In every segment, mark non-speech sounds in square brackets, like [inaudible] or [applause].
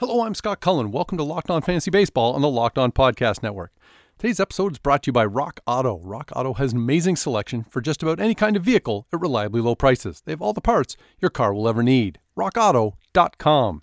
Hello, I'm Scott Cullen. Welcome to Locked On Fantasy Baseball on the Locked On Podcast Network. Today's episode is brought to you by Rock Auto. Rock Auto has an amazing selection for just about any kind of vehicle at reliably low prices. They have all the parts your car will ever need. RockAuto.com.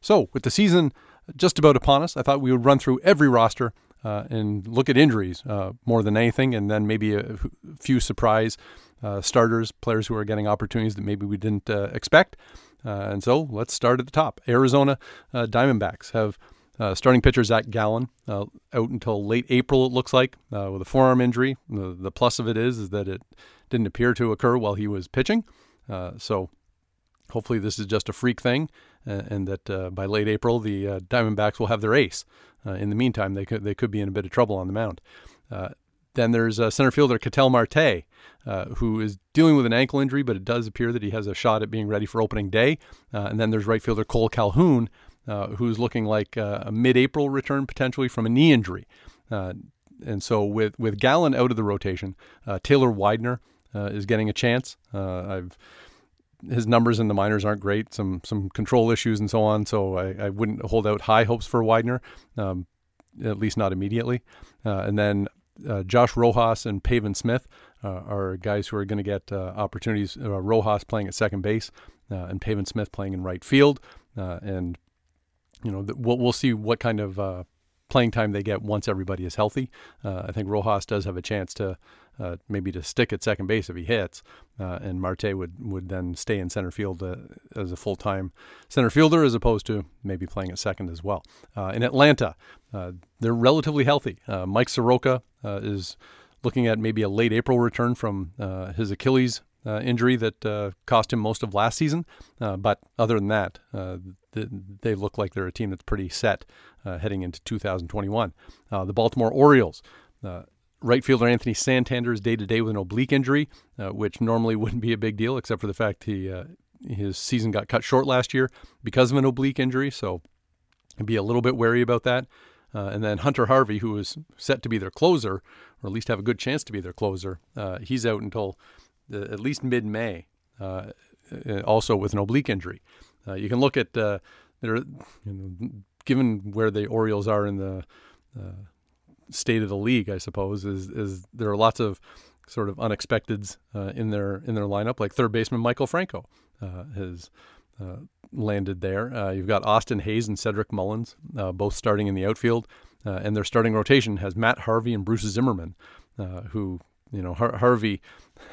So, with the season just about upon us, I thought we would run through every roster uh, and look at injuries uh, more than anything, and then maybe a few surprise uh, starters, players who are getting opportunities that maybe we didn't uh, expect. Uh, and so let's start at the top. Arizona uh, Diamondbacks have uh, starting pitcher Zach Gallen uh, out until late April, it looks like, uh, with a forearm injury. The, the, plus of it is, is that it didn't appear to occur while he was pitching. Uh, so hopefully this is just a freak thing, and that by late April the Diamondbacks will have their ace. in the meantime, they could they could be in a bit of trouble on the mound. Then there's uh, center fielder Ketel Marte, uh, who is dealing with an ankle injury, but it does appear that he has a shot at being ready for opening day. Uh, and then there's right fielder Cole Calhoun, uh, who's looking like uh, a mid-April return potentially from a knee injury. Uh, and so with with Gallen out of the rotation, Taylor Widener is getting a chance. I've his numbers in the minors aren't great, some some control issues and so on. So I, I wouldn't hold out high hopes for Widener, um, at least not immediately. Uh, and then uh, Josh Rojas and Pavin Smith uh, are guys who are going to get uh, opportunities. Uh, Rojas playing at second base and Pavin Smith playing in right field. And, you know, we'll, we'll see what kind of playing time they get once everybody is healthy. I think Rojas does have a chance to uh, maybe to stick at second base if he hits, uh, and Marte would would then stay in center field uh, as a full time center fielder as opposed to maybe playing at second as well. Uh, in Atlanta, uh, they're relatively healthy. Uh, Mike Soroka is looking at maybe a late April return from his Achilles. injury that cost him most of last season, but other than that, they look like they're a team that's pretty set heading into 2021. the Baltimore Orioles, Right fielder Anthony Santander is day to day with an oblique injury, uh, which normally [laughs] wouldn't be a big deal, except for the fact he uh, his season got cut short last year because of an oblique injury. So be a little bit wary about that. Uh, and then Hunter Harvey, who is set to be their closer, or at least have a good chance to be their closer, uh, he's out until at least mid May, uh, uh, also with an oblique injury. you can look at their, you know, given where the Orioles are in the state of the league, I suppose, is is there are lots of sort of unexpecteds uh, in their in their lineup, like third baseman Maikel Franco uh, has uh, landed there. Uh, you've got Austin Hays and Cedric Mullins uh, both starting in the outfield, and their starting rotation has Matt Harvey and Bruce Zimmermann, who you know Har- Harvey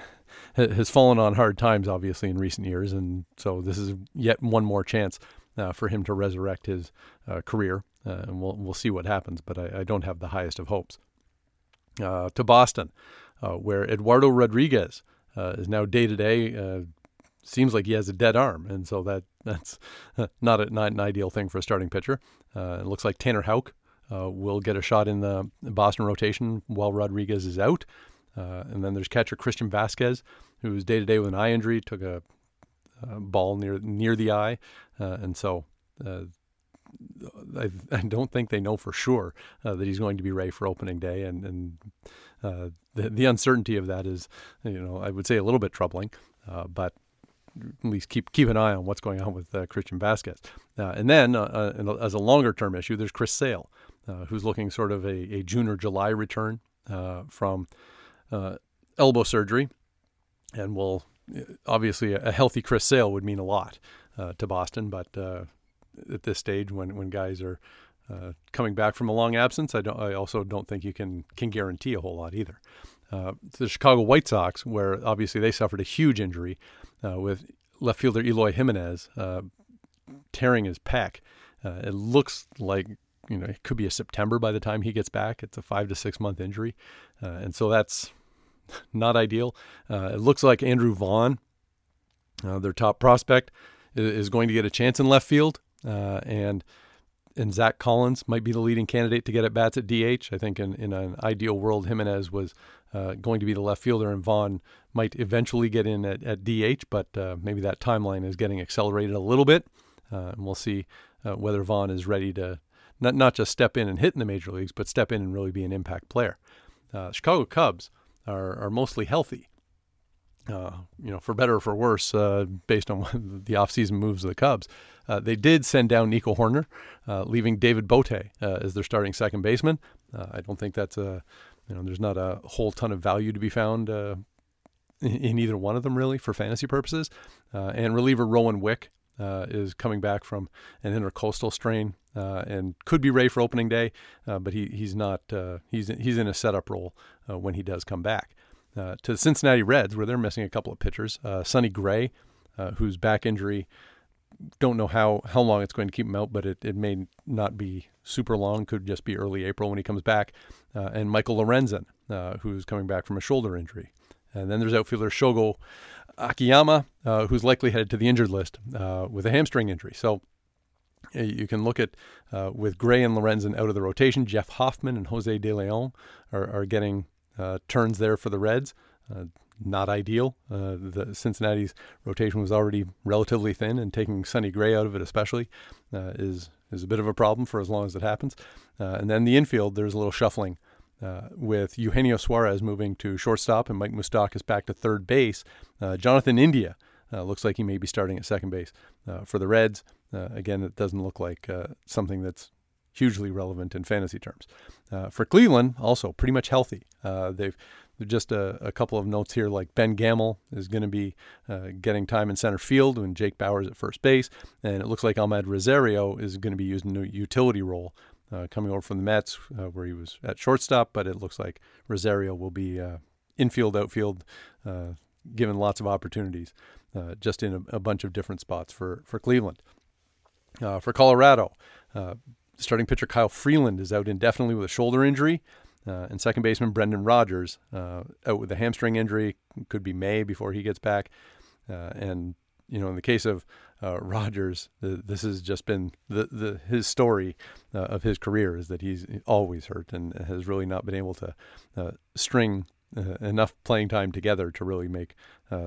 [laughs] has fallen on hard times, obviously, in recent years, and so this is yet one more chance uh, for him to resurrect his uh, career. Uh, and we'll we'll see what happens, but I, I don't have the highest of hopes. Uh, to Boston, uh, where Eduardo Rodriguez is now day to day. Seems like he has a dead arm, and so that [laughs] that's not, a, not an ideal thing for a starting pitcher. it looks like Tanner Houck will get a shot in the Boston rotation while Rodriguez is out. Uh, and then there's catcher Christian Vazquez, who's day to day with an eye injury, took a ball near near the eye, uh, and so uh, I, I, don't think they know for sure uh, that he's going to be ready for opening day, and and uh, the the uncertainty of that is, you know, I would say a little bit troubling, uh, but at least keep keep an eye on what's going on with uh, Christian Vazquez. Uh, and then, as a longer term issue, there's Chris Sale, who's looking sort of a, a June or July return from elbow surgery, and will obviously a healthy Chris Sale would mean a lot uh, to Boston, but uh, at this stage, when when guys are uh, coming back from a long absence, I don't. I also don't think you can can guarantee a whole lot either. Uh, the Chicago White Sox, where obviously they suffered a huge injury uh, with left fielder Eloy Jimenez uh, tearing his pec. it looks like you know it could be a September by the time he gets back. It's a five to six month injury, and so that's [laughs] not ideal. it looks like Andrew Vaughn, their top prospect, is going to get a chance in left field. Uh, and and Zack Collins might be the leading candidate to get at bats at DH. I think in, in an ideal world, Jimenez was uh, going to be the left fielder, and Vaughn might eventually get in at, at DH, but uh, maybe that timeline is getting accelerated a little bit. Uh, and we'll see uh, whether Vaughn is ready to not, not just step in and hit in the major leagues, but step in and really be an impact player. Uh, Chicago Cubs are, are mostly healthy. Uh, you know, for better or for worse, uh, based on [laughs] the offseason moves of the Cubs. Uh, they did send down Nico Hoerner, uh, leaving David Bote uh, as their starting second baseman. Uh, I don't think that's a, you know, there's not a whole ton of value to be found in, in, either one of them really for fantasy purposes. and reliever Rowan Wick is coming back from an intercostal strain and could be ready for opening day, but he, he's not. he's he's in a setup role when he does come back uh, to the Cincinnati Reds, where they're missing a couple of pitchers. Uh, Sonny Gray, uh, whose back injury, don't know how, how long it's going to keep him out, but it, it may not be super long. Could just be early April when he comes back. Uh, and Michael Lorenzen, uh, who's coming back from a shoulder injury. And then there's outfielder Shogo Akiyama, uh, who's likely headed to the injured list with a hamstring injury. So you can look at uh, with Gray and Lorenzen out of the rotation. Jeff Hoffman and Jose De Leon are, are getting uh, turns there for the Reds. Uh, not ideal. Uh, the Cincinnati's rotation was already relatively thin, and taking Sonny Gray out of it, especially, uh, is is a bit of a problem for as long as it happens. Uh, and then the infield, there's a little shuffling uh, with Eugenio Suarez moving to shortstop and Mike Moustakas back to third base. Jonathan India looks like he may be starting at second base for the Reds. again, it doesn't look like something that's hugely relevant in fantasy terms. Uh, for Cleveland, also pretty much healthy. Uh, they've just a, a, couple of notes here, like Ben Gamel is going to be uh, getting time in center field when Jake Bauers at first base, and it looks like Amed Rosario is going to be used in a utility role. Uh, coming over from the Mets, uh, where he was at shortstop, but it looks like Rosario will be uh, infield, outfield, given lots of opportunities, just in a, a, bunch of different spots for for Cleveland. for Colorado, starting pitcher Kyle Freeland is out indefinitely with a shoulder injury. Uh, and second baseman Brendan Rodgers uh, out with a hamstring injury. Could be May before he gets back. Uh, and you know, in the case of uh, Rodgers, the, this has just been the, the his story uh, of his career is that he's always hurt and has really not been able to uh, string enough playing time together to really make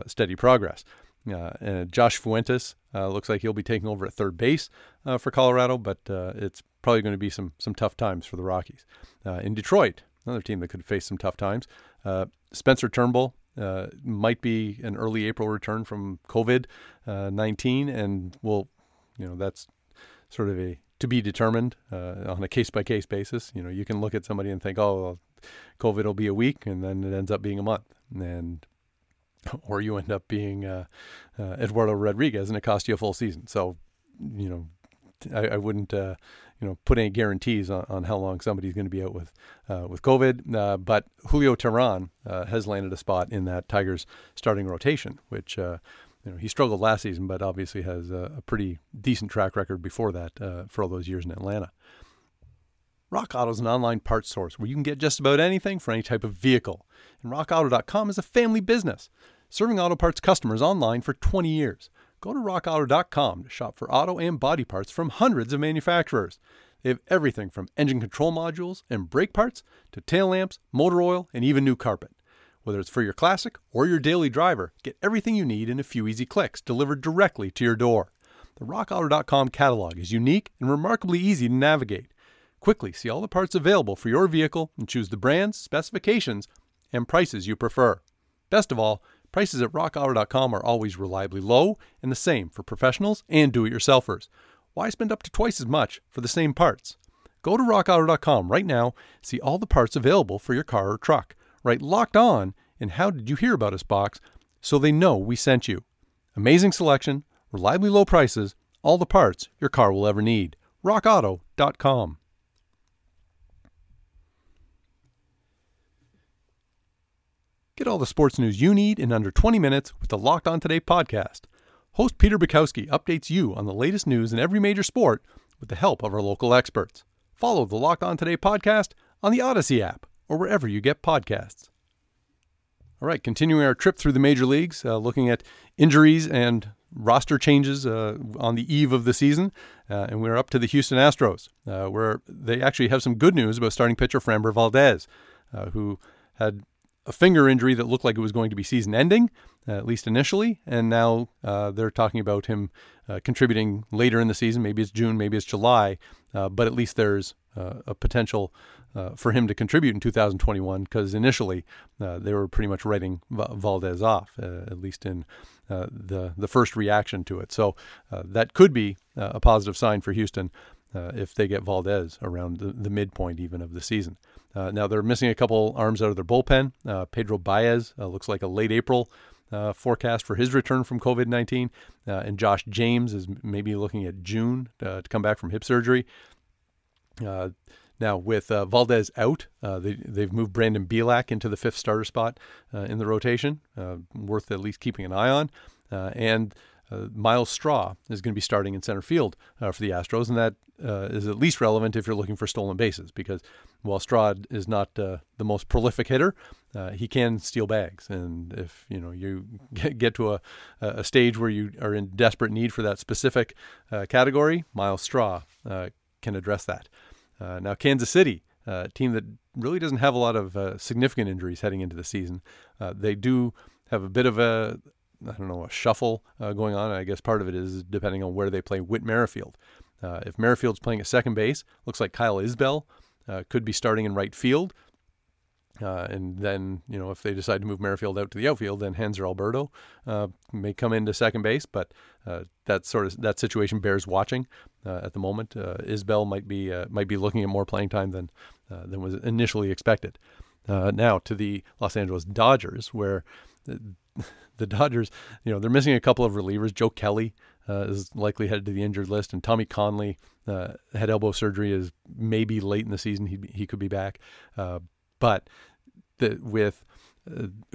steady progress. Uh, and Josh Fuentes uh, looks like he'll be taking over at third base uh, for Colorado, but uh, it's probably going to be some some tough times for the Rockies. Uh, in Detroit, another team that could face some tough times. Uh, Spencer Turnbull might be an early April return from COVID 19, and will, you know, that's sort of a to be determined on a case by case basis. You know, you can look at somebody and think, oh, well, COVID will be a week, and then it ends up being a month, and [laughs] or you end up being uh, uh, Eduardo Rodriguez and it costs you a full season. So, you know, I, I wouldn't, uh, you know, put any guarantees on, on how long somebody's going to be out with uh, with COVID. Uh, but Julio Teheran uh, has landed a spot in that Tigers starting rotation, which you know he struggled last season, but obviously has a, a pretty decent track record before that for all those years in Atlanta. Rock Auto is an online parts source where you can get just about anything for any type of vehicle. And RockAuto.com is a family business, serving auto parts customers online for 20 years. Go to RockAuto.com to shop for auto and body parts from hundreds of manufacturers. They have everything from engine control modules and brake parts to tail lamps, motor oil, and even new carpet. Whether it's for your classic or your daily driver, get everything you need in a few easy clicks delivered directly to your door. The RockAuto.com catalog is unique and remarkably easy to navigate. Quickly see all the parts available for your vehicle and choose the brands, specifications, and prices you prefer. Best of all, prices at rockauto.com are always reliably low and the same for professionals and do it yourselfers. Why spend up to twice as much for the same parts? Go to rockauto.com right now, see all the parts available for your car or truck. Write locked on in How Did You Hear About Us box so they know we sent you. Amazing selection, reliably low prices, all the parts your car will ever need. RockAuto.com. Get all the sports news you need in under 20 minutes with the Locked On Today podcast. Host Peter Bukowski updates you on the latest news in every major sport with the help of our local experts. Follow the Locked On Today podcast on the Odyssey app or wherever you get podcasts. All right, continuing our trip through the major leagues, uh, looking at injuries and roster changes uh, on the eve of the season, uh, and we're up to the Houston Astros, uh, where they actually have some good news about starting pitcher Framber Valdez, uh, who had a finger injury that looked like it was going to be season ending, at least initially, and now uh, they're talking about him uh, contributing later in the season. Maybe it's June, maybe it's July, but at least there's a potential uh, for him to contribute in 2021 because initially uh, they were pretty much writing Valdez off, uh, at least in uh, the the first reaction to it. So uh, that could be a positive sign for Houston if they get Valdez around the, the, midpoint even of the season. now they're missing a couple arms out of their bullpen. Pedro Baez looks like a late April. Uh, forecast for his return from COVID 19. Uh, and Josh James is maybe looking at June uh, to come back from hip surgery. Now, with uh, Valdez out, uh, they, they've moved Brandon Bielak into the fifth starter spot uh, in the rotation, uh, worth at least keeping an eye on. Uh, and uh, Myles Straw is going to be starting in center field for the Astros, and that is at least relevant if you're looking for stolen bases, because while Straw is not the most prolific hitter, he can steal bags. And if you know you [laughs] get to a, a stage where you are in desperate need for that specific category, Myles Straw can address that. Uh, now, Kansas City, uh, a team that really doesn't have a lot of uh, significant injuries heading into the season, uh, they do have a bit of a I don't know a shuffle uh, going on. I guess part of it is depending on where they play Whit Merrifield. Uh, if Merrifield's playing at second base, looks like Kyle Isbel could be starting in right field. Uh, and then, you know, if they decide to move Merrifield out to the outfield, then Hanser Alberto uh, may come into second base. But uh, that sort of that situation bears watching uh, at the moment. Uh, Isbel might be uh, might be looking at more playing time than than was initially expected. now to the Los Angeles Dodgers, where the, Dodgers, you know, they're missing a couple of relievers. Joe Kelly is likely headed to the injured list, and Tommy Kahnle had elbow surgery. Is maybe late in the season he he could be back. But the, with uh,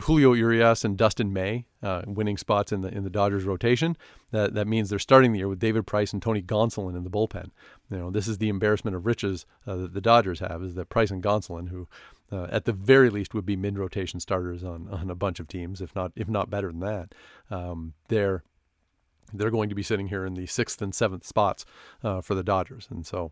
Julio Urias and Dustin May uh, winning spots in the in the Dodgers rotation. That that means they're starting the year with David Price and Tony Gonsolin in the bullpen. You know, this is the embarrassment of riches uh, that the Dodgers have is that Price and Gonsolin, who uh, at the very least would be mid rotation starters on on a bunch of teams, if not if not better than that. Um, they're they're going to be sitting here in the sixth and seventh spots uh, for the Dodgers, and so.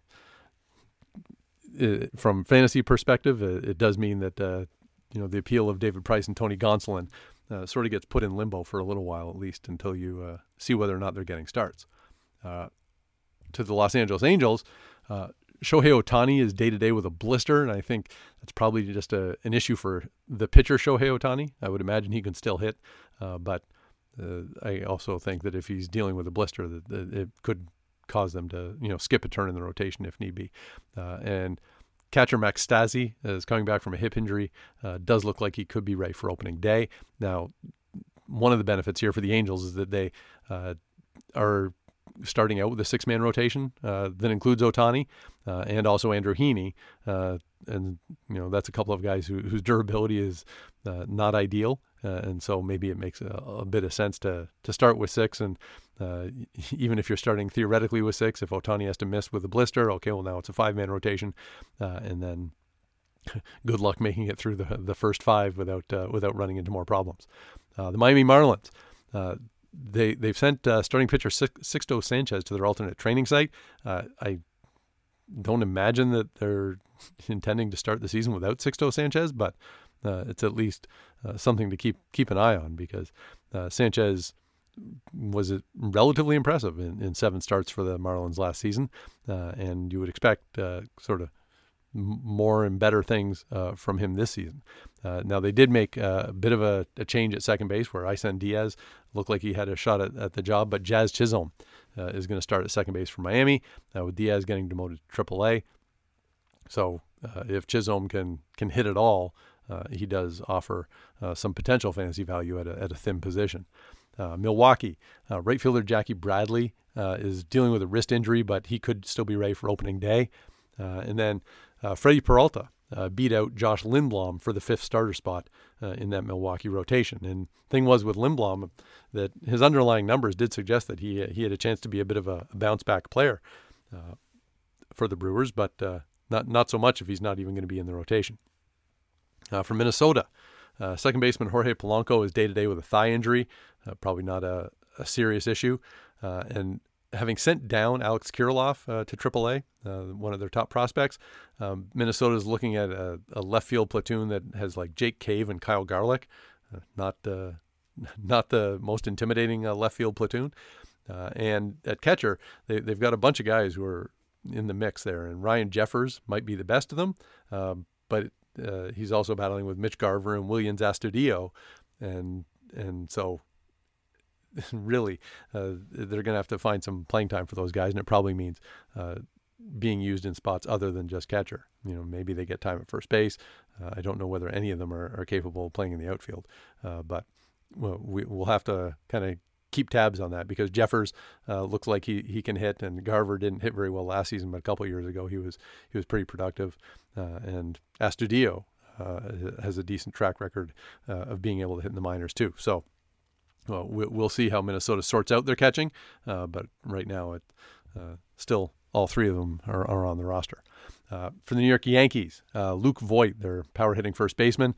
It, from fantasy perspective, it, it does mean that uh, you know the appeal of David Price and Tony Gonsolin uh, sort of gets put in limbo for a little while at least until you uh, see whether or not they're getting starts. Uh, to the Los Angeles Angels, uh, Shohei Ohtani is day to day with a blister, and I think that's probably just a, an issue for the pitcher Shohei Ohtani. I would imagine he can still hit, uh, but uh, I also think that if he's dealing with a blister, that, that, it could cause them to you know skip a turn in the rotation if need be, and Catcher Max Stassi is coming back from a hip injury. Uh, does look like he could be ready for opening day. Now, one of the benefits here for the Angels is that they uh, are starting out with a six man rotation uh, that includes Ohtani uh, and also Andrew Heaney. Uh, and, you know, that's a couple of guys who, whose durability is uh, not ideal. Uh, and so maybe it makes a, a, bit of sense to, to start with six. And uh, [laughs] even if you're starting theoretically with six, if Ohtani has to miss with a blister, okay, well, now it's a five man rotation. and then [laughs] good luck making it through the, the first five without, without running into more problems. the Miami Marlins they they've sent uh, starting pitcher Sixto Sanchez to their alternate training site. Uh, I don't imagine that they're [laughs] intending to start the season without Sixto Sanchez, but uh, it's at least uh, something to keep keep an eye on because uh, Sanchez was relatively impressive in, in seven starts for the Marlins last season, uh, and you would expect sort of more and better things uh, from him this season. Uh, now they did make uh, a bit of a, a, change at second base where Isan Diaz looked like he had a shot at, at the job, but Jazz Chisholm uh, is going to start at second base for Miami uh, with Diaz getting demoted to AAA. So uh, if Chisholm can can hit it all, he does offer some potential fantasy value at a, at a thin position. Milwaukee right fielder Jackie Bradley is dealing with a wrist injury, but he could still be ready for opening day. and then uh, Freddie Peralta uh, beat out Josh Lindblom for the fifth starter spot uh, in that Milwaukee rotation. And thing was with Lindblom that his underlying numbers did suggest that he he had a chance to be a bit of a, bounce back player uh, for the Brewers, but uh, not not so much if he's not even going to be in the rotation. Uh, from Minnesota, second baseman Jorge Polanco is day to day with a thigh injury. probably not a a serious issue. Uh, and having sent down Alex Kirilloff uh, to AAA, uh, one of their top prospects, um, Minnesota is looking at a, a, left field platoon that has like Jake Cave and Kyle Garlick, uh, not uh, [laughs] not the most intimidating uh, left field platoon. and at catcher, they, they've got a bunch of guys who are in the mix there, and Ryan Jeffers might be the best of them, um, but he's also battling with Mitch Garver and Williams Astudillo, and and so [laughs] really, uh, they're going to have to find some playing time for those guys, and it probably means uh, being used in spots other than just catcher. You know, maybe they get time at first base. Uh, I don't know whether any of them are, are capable of playing in the outfield, uh, but well, we, will have to kind of keep tabs on that because Jeffers uh, looks like he, he can hit, and Garver didn't hit very well last season, but a couple years ago he was he was pretty productive, uh, and Astudillo has a decent track record of being able to hit in the minors too. So well, we'll see how Minnesota sorts out their catching, uh, but right now, it uh, still all three of them are, are on the roster. Uh, for the New York Yankees, uh, Luke Voit, their power hitting first baseman,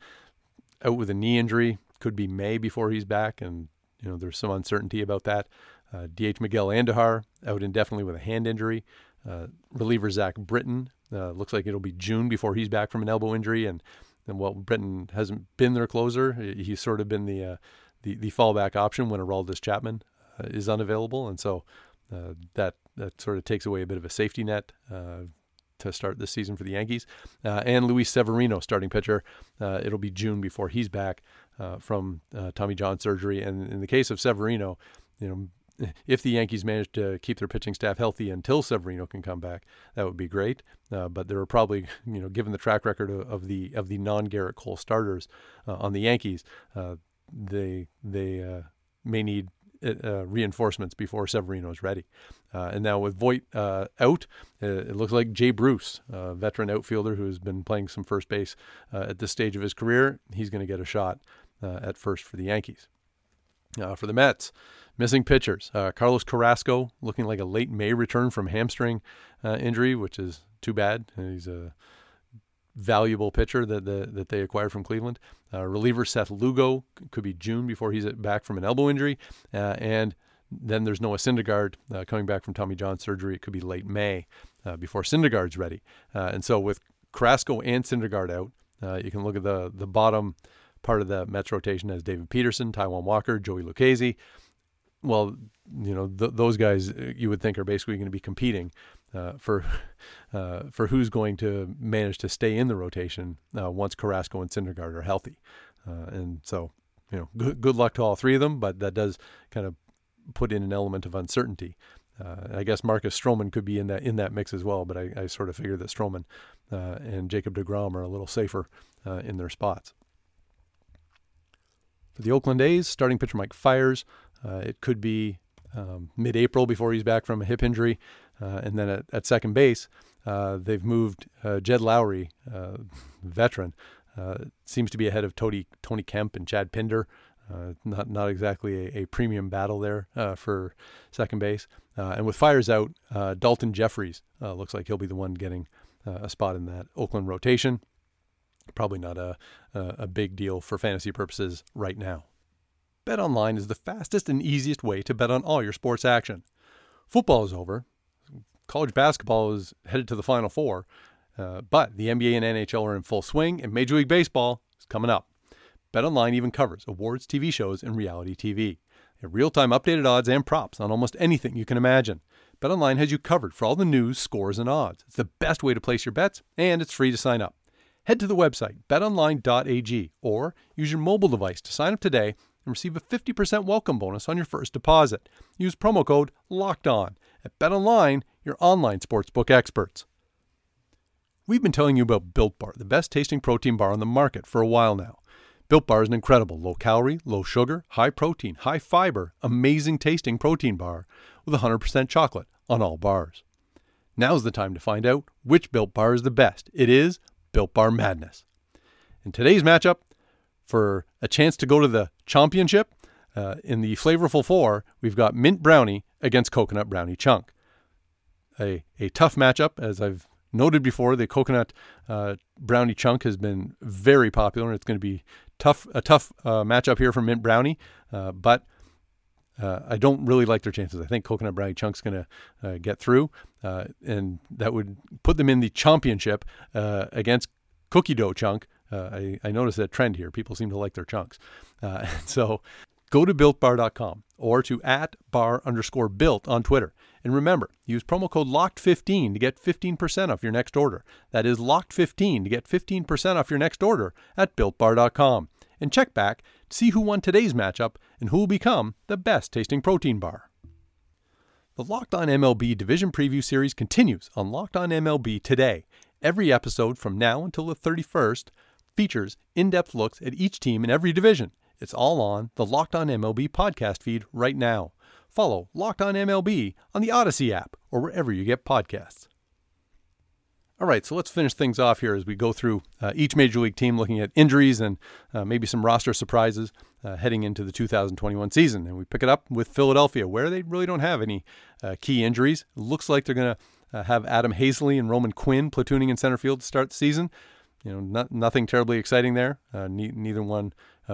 out with a knee injury. Could be May before he's back, and you know there's some uncertainty about that. Uh, DH Miguel Andujar out indefinitely with a hand injury. Uh, reliever Zach Britton looks like it'll be June before he's back from an elbow injury, and and while Britton hasn't been their closer, he's sort of been the the, the fallback option when Aroldis Chapman uh, is unavailable, and so uh, that that sort of takes away a bit of a safety net uh, to start this season for the Yankees. Uh, and Luis Severino, starting pitcher, uh, it'll be June before he's back from Tommy John surgery. And in the case of Severino, you know, if the Yankees manage to keep their pitching staff healthy until Severino can come back, that would be great. Uh, but there are probably, [laughs] you know, given the track record of, of the of the non Gerrit Cole starters uh, on the Yankees, uh, they they uh, may need uh, uh reinforcements before Severino is ready. Uh, and now with Voit uh, out, uh, it looks like Jay Bruce, a veteran outfielder who has been playing some first base at this stage of his career, he's going to get a shot at first for the Yankees. for the Mets, missing pitchers. Carlos Carrasco looking like a late May return from hamstring injury, which is too bad. He's a valuable pitcher that that they acquired from Cleveland. Uh, reliever Seth Lugo could be June before he's back from an elbow injury, uh, and then there's Noah Syndergaard uh, coming back from Tommy John surgery. It could be late May uh, before Syndergaard's ready. Uh, and so with Carrasco and Syndergaard out, uh, you can look at the the bottom part of the Mets rotation as David Peterson, Taijuan Walker, Joey Lucchesi. Well, you know th- those guys you would think are basically going to be competing uh, for [laughs] uh, for who's going to manage to stay in the rotation uh, once Carrasco and Syndergaard are healthy. Uh, and so, you know, good, good luck to all three of them, but that does kind of put in an element of uncertainty. Uh, I guess Marcus Stroman could be in that in that mix as well, but I, I sort of figure that Stroman uh, and Jacob DeGrom are a little safer in their spots. For the Oakland A's, starting pitcher Mike Fiers, it could be um, mid-April before he's back from a hip injury. Uh, and then at, at second base, uh, they've moved uh, Jed Lowrie, veteran, seems to be ahead of Tony, Tony Kemp and Chad Pinder. Uh, not not exactly a, a premium battle there uh, for second base. Uh, and with Fiers out, Daulton Jefferies looks like he'll be the one getting a spot in that Oakland rotation. Probably not a, a, big deal for fantasy purposes right now. Bet online is the fastest and easiest way to bet on all your sports action. Football is over, college basketball is headed to the Final Four, uh, but the NBA and NHL are in full swing, and Major League Baseball is coming up. BetOnline even covers awards, TV shows, and reality TV. They have real-time updated odds and props on almost anything you can imagine. BetOnline has you covered for all the news, scores, and odds. It's the best way to place your bets, and it's free to sign up. Head to the website betonline.ag or use your mobile device to sign up today and receive a 50% welcome bonus on your first deposit. Use promo code LOCKED ON at BetOnline your online sportsbook experts. We've been telling you about Built Bar, the best tasting protein bar on the market for a while now. Built Bar is an incredible low calorie, low sugar, high protein, high fiber, amazing tasting protein bar with 100% chocolate on all bars. Now's the time to find out which Built Bar is the best. It is Built Bar Madness. In today's matchup, for a chance to go to the championship, uh, in the Flavorful Four, we've got Mint Brownie against Coconut Brownie Chunk a, a tough matchup. As I've noted before, the coconut uh, brownie chunk has been very popular, and it's going to be tough a tough uh, matchup here for mint brownie. Uh, but uh, I don't really like their chances. I think Coconut Brownie Chunk's going to uh, get through, uh, and that would put them in the championship uh, against Cookie Dough Chunk. Uh, I, I noticed that trend here. People seem to like their chunks. Uh, [laughs] so go to builtbar.com or to at bar underscore built on Twitter. And remember, use promo code LOCKED15 to get 15% off your next order. That is LOCKED15 to get 15% off your next order at builtbar.com. And check back to see who won today's matchup and who will become the best tasting protein bar. The Locked On MLB Division Preview Series continues on Locked On MLB today. Every episode from now until the 31st features in depth looks at each team in every division. It's all on the Locked On MLB podcast feed right now. Follow Locked On MLB on the Odyssey app or wherever you get podcasts. All right, so let's finish things off here as we go through uh, each major league team, looking at injuries and uh, maybe some roster surprises uh, heading into the 2021 season. And we pick it up with Philadelphia, where they really don't have any uh, key injuries. Looks like they're going to uh, have Adam Haseley and Roman Quinn platooning in center field to start the season. You know, not, nothing terribly exciting there. Uh, ne- neither one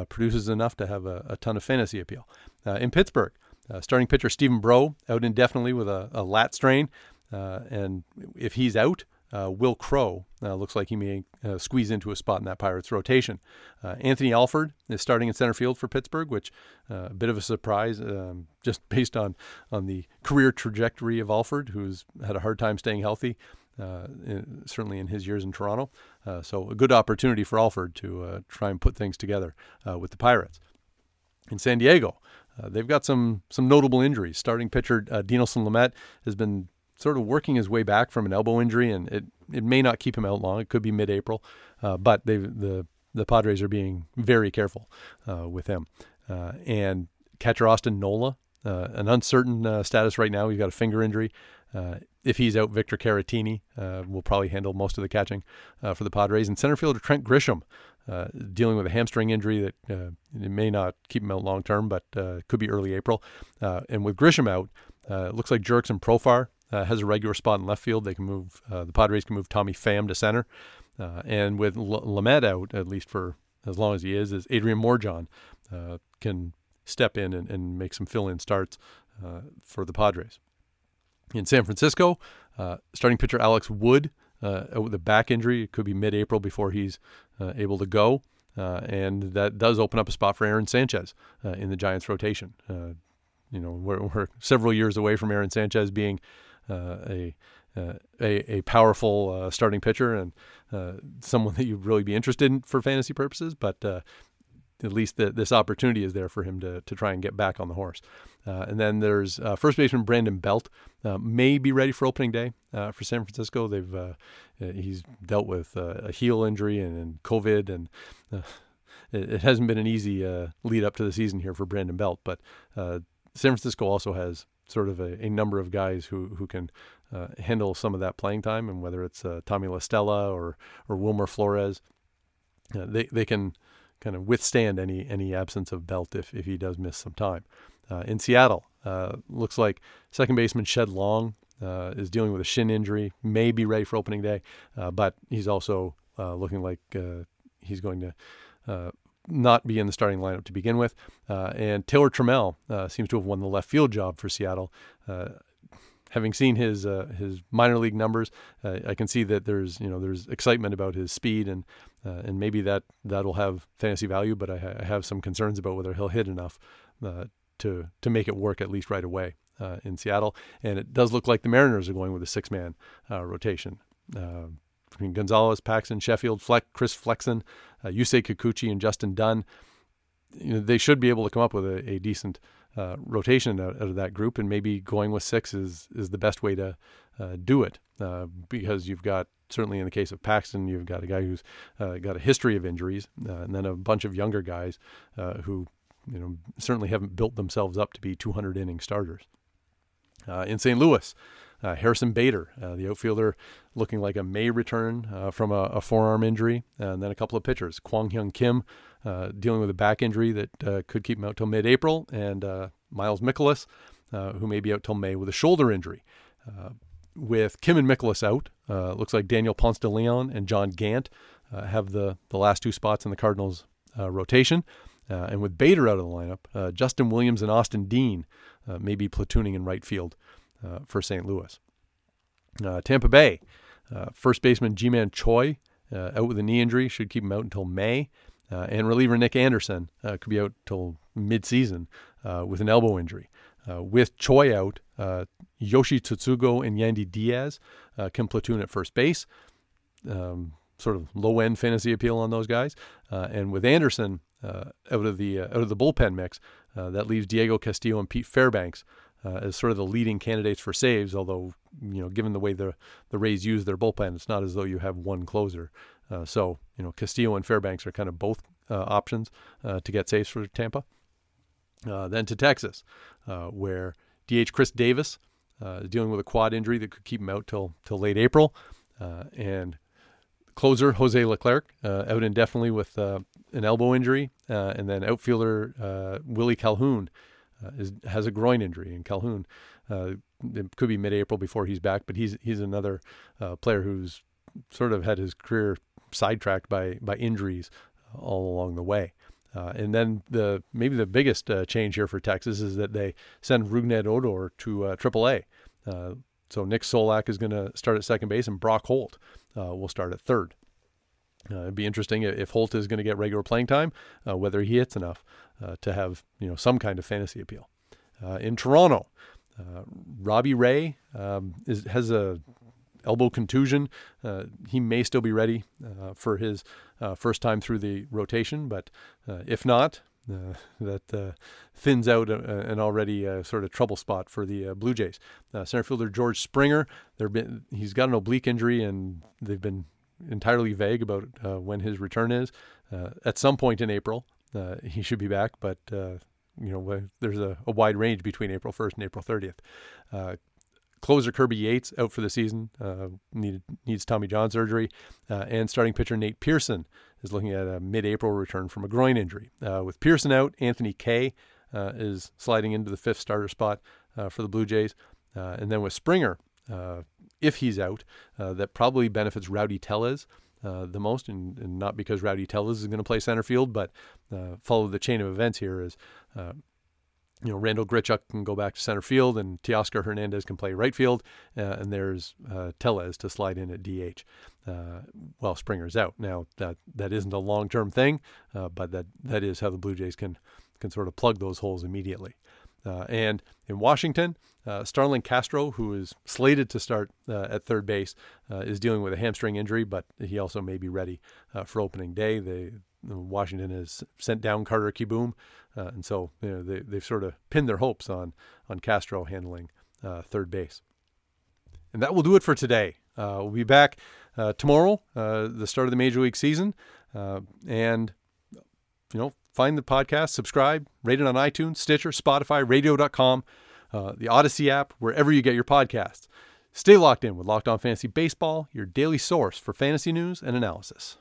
produces enough to have a, a ton of fantasy appeal. in Pittsburgh, starting pitcher Steven Brault out indefinitely with a, a lat strain. and if he's out, uh, Wil Crowe uh, looks like he may uh, squeeze into a spot in that Pirates rotation. Uh, Anthony Alford is starting in center field for Pittsburgh, which uh, a bit of a surprise um, just [laughs] based on on the career trajectory of Alford, who's had a hard time staying healthy. Uh, in, certainly in his years in Toronto, so a good opportunity for Alford to try and put things together with the Pirates. In San Diego, they've got some some notable injuries. Starting pitcher Dinelson Lamet has been sort of working his way back from an elbow injury, and it, it may not keep him out long. It could be mid-April, uh, but they the the Padres are being very careful uh, with him. Uh, and catcher Austin Nola, uh, an uncertain uh, status right now. He's got a finger injury. Uh, if he's out, Victor Caratini will probably handle most of the catching for the Padres. And center fielder Trent Grisham, dealing with a hamstring injury that it may not keep him out long term, but could be early April. and with Grisham out, it looks like Jurickson Profar uh, has a regular spot in left field. They can move uh, the Padres can move Tommy Pham to center, uh, and with L- out at least for as long as he is, is Adrian Morejon uh, can step in and, and, make some fill-in starts uh, for the Padres. In San Francisco, uh, starting pitcher Alex Wood with a back injury, it could be mid-April before he's able to go. and that does open up a spot for Aaron Sanchez in the Giants rotation. you know, we're, we're, several years away from Aaron Sanchez being a, uh, a, a powerful uh, starting pitcher and someone that you'd really be interested in for fantasy purposes, but at least the, this opportunity is there for him to, to try and get back on the horse. Uh, and then there's uh, first baseman Brandon Belt, uh, may be ready for opening day for San Francisco. They've he's dealt with a heel injury and, and COVID, and [laughs] it, it, hasn't been an easy lead up to the season here for Brandon Belt. But San Francisco also has sort of a, a number of guys who who can uh, handle some of that playing time, and whether it's uh, Tommy La Stella or or Wilmer Flores, uh, they they can kind of withstand any any absence of Belt if if he does miss some time. Uh, in Seattle, uh, looks like second baseman Shed Long uh, is dealing with a shin injury, may be ready for opening day, but he's also looking like he's going to not be in the starting lineup to begin with. Uh, and Taylor Trammell uh, seems to have won the left field job for Seattle. Uh, having seen his uh, his minor league numbers, uh, I can see that there's you know there's excitement about his speed and and maybe that that'll have fantasy value. But I, I, have some concerns about whether he'll hit enough to to make it work at least right away. in Seattle, and it does look like the Mariners are going with a six-man rotation between Gonzales, Paxton, Sheffield, Fleck, Chris Flexen, uh, Yusei Kikuchi, and Justin Dunn. You know, they should be able to come up with a, a decent uh, rotation out, out, of that group, and maybe going with six is is the best way to uh, do it uh, because you've got certainly in the case of Paxton, you've got a guy who's uh, got a history of injuries, uh, and then a bunch of younger guys uh, who you know certainly haven't built themselves up to be 200 inning starters. In St. Louis, uh, Harrison Bader, uh, the outfielder, looking like a May return uh, from a, a, forearm injury, and then a couple of pitchers. Kwang Hyun Kim uh, dealing with a back injury that uh, could keep him out till mid-April, and uh, Miles Mikolas, who may be out till May with a shoulder injury. with Kim and Mikolas out, looks like Daniel Ponce de Leon and John Gant have the the last two spots in the Cardinals rotation. Uh, and with Bader out of the lineup, uh, Justin Williams and Austin Dean uh, may be platooning in right field uh, for St. Louis. Uh, Tampa Bay, first baseman Ji-Man Choi out with a knee injury, should keep him out until May. and reliever Nick Anderson could be out till midseason with an elbow injury. with Choi out, Yoshi Tsutsugo and Yandy Diaz can platoon at first base. Um, sort of low end fantasy appeal on those guys. Uh, and with Anderson uh, out of the uh, out of the bullpen mix, uh, that leaves Diego Castillo and Pete Fairbanks uh, as sort of the leading candidates for saves. Although you know, given the way the the Rays use their bullpen, it's not as though you have one closer. Uh, so you know, Castillo and Fairbanks are kind of both options to get saves for Tampa. then to Texas, where DH Chris Davis is dealing with a quad injury that could keep him out till till late April, and closer Jose Leclerc uh, out indefinitely with uh, an elbow injury, uh, and then outfielder uh, Willie Calhoun uh, is, has a groin injury. And Calhoun uh, it could be mid-April before he's back, but he's he's another player who's sort of had his career sidetracked by by injuries all along the way. and then the maybe the biggest change here for Texas is that they send Rougned Odor to AAA. So Nick Solak is going to start at second base, and Brock Holt uh, will start at third. Uh, it'd be interesting if Holt is going to get regular playing time, uh, whether he hits enough uh, to have you know some kind of fantasy appeal. Uh, in Toronto, uh, Robbie Ray um, is, has a elbow contusion. he may still be ready for his first time through the rotation, but if not, uh, [laughs] that uh, thins out a, an already uh, sort of trouble spot for the uh, Blue Jays. Uh, center fielder George Springer, been, he's got an oblique injury, and they've been entirely vague about uh, when his return is. at some point in April, [laughs] he should be back, but you know, there's a, a, wide range between April 1st and April 30th. Uh, closer Kirby Yates out for the season, uh, needed, needs Tommy John surgery, uh, and starting pitcher Nate Pearson is looking at a mid-April return from a groin injury. Uh, with Pearson out, Anthony Kay uh, is sliding into the fifth starter spot uh, for the Blue Jays, uh, and then with Springer, uh, if he's out, uh, that probably benefits Rowdy Tellez. the most, and, and, not because Rowdy Tellez is going to play center field, but follow the chain of events here is you know, Randal Grichuk can go back to center field, and Teoscar Hernandez can play right field, uh, and there's uh, to slide in at DH uh, while Springer's out. Now that that isn't a long-term thing, uh, but that that is how the Blue Jays can can sort of plug those holes immediately. Uh, and in Washington, uh, Starlin Castro, who is slated to start at third base, is dealing with a hamstring injury, but he also may be ready for opening day. They Washington has sent down Carter Kieboom, uh, and so you know, they, they've sort of pinned their hopes on on Castro handling uh, third base. And that will do it for today. Uh, we'll be back uh, tomorrow, uh, the start of the major league season, uh, and you know, find the podcast, subscribe, rate it on iTunes, Stitcher, Spotify, Radio.com, the Odyssey app, wherever you get your podcasts. Stay locked in with Locked On Fantasy Baseball, your daily source for fantasy news and analysis.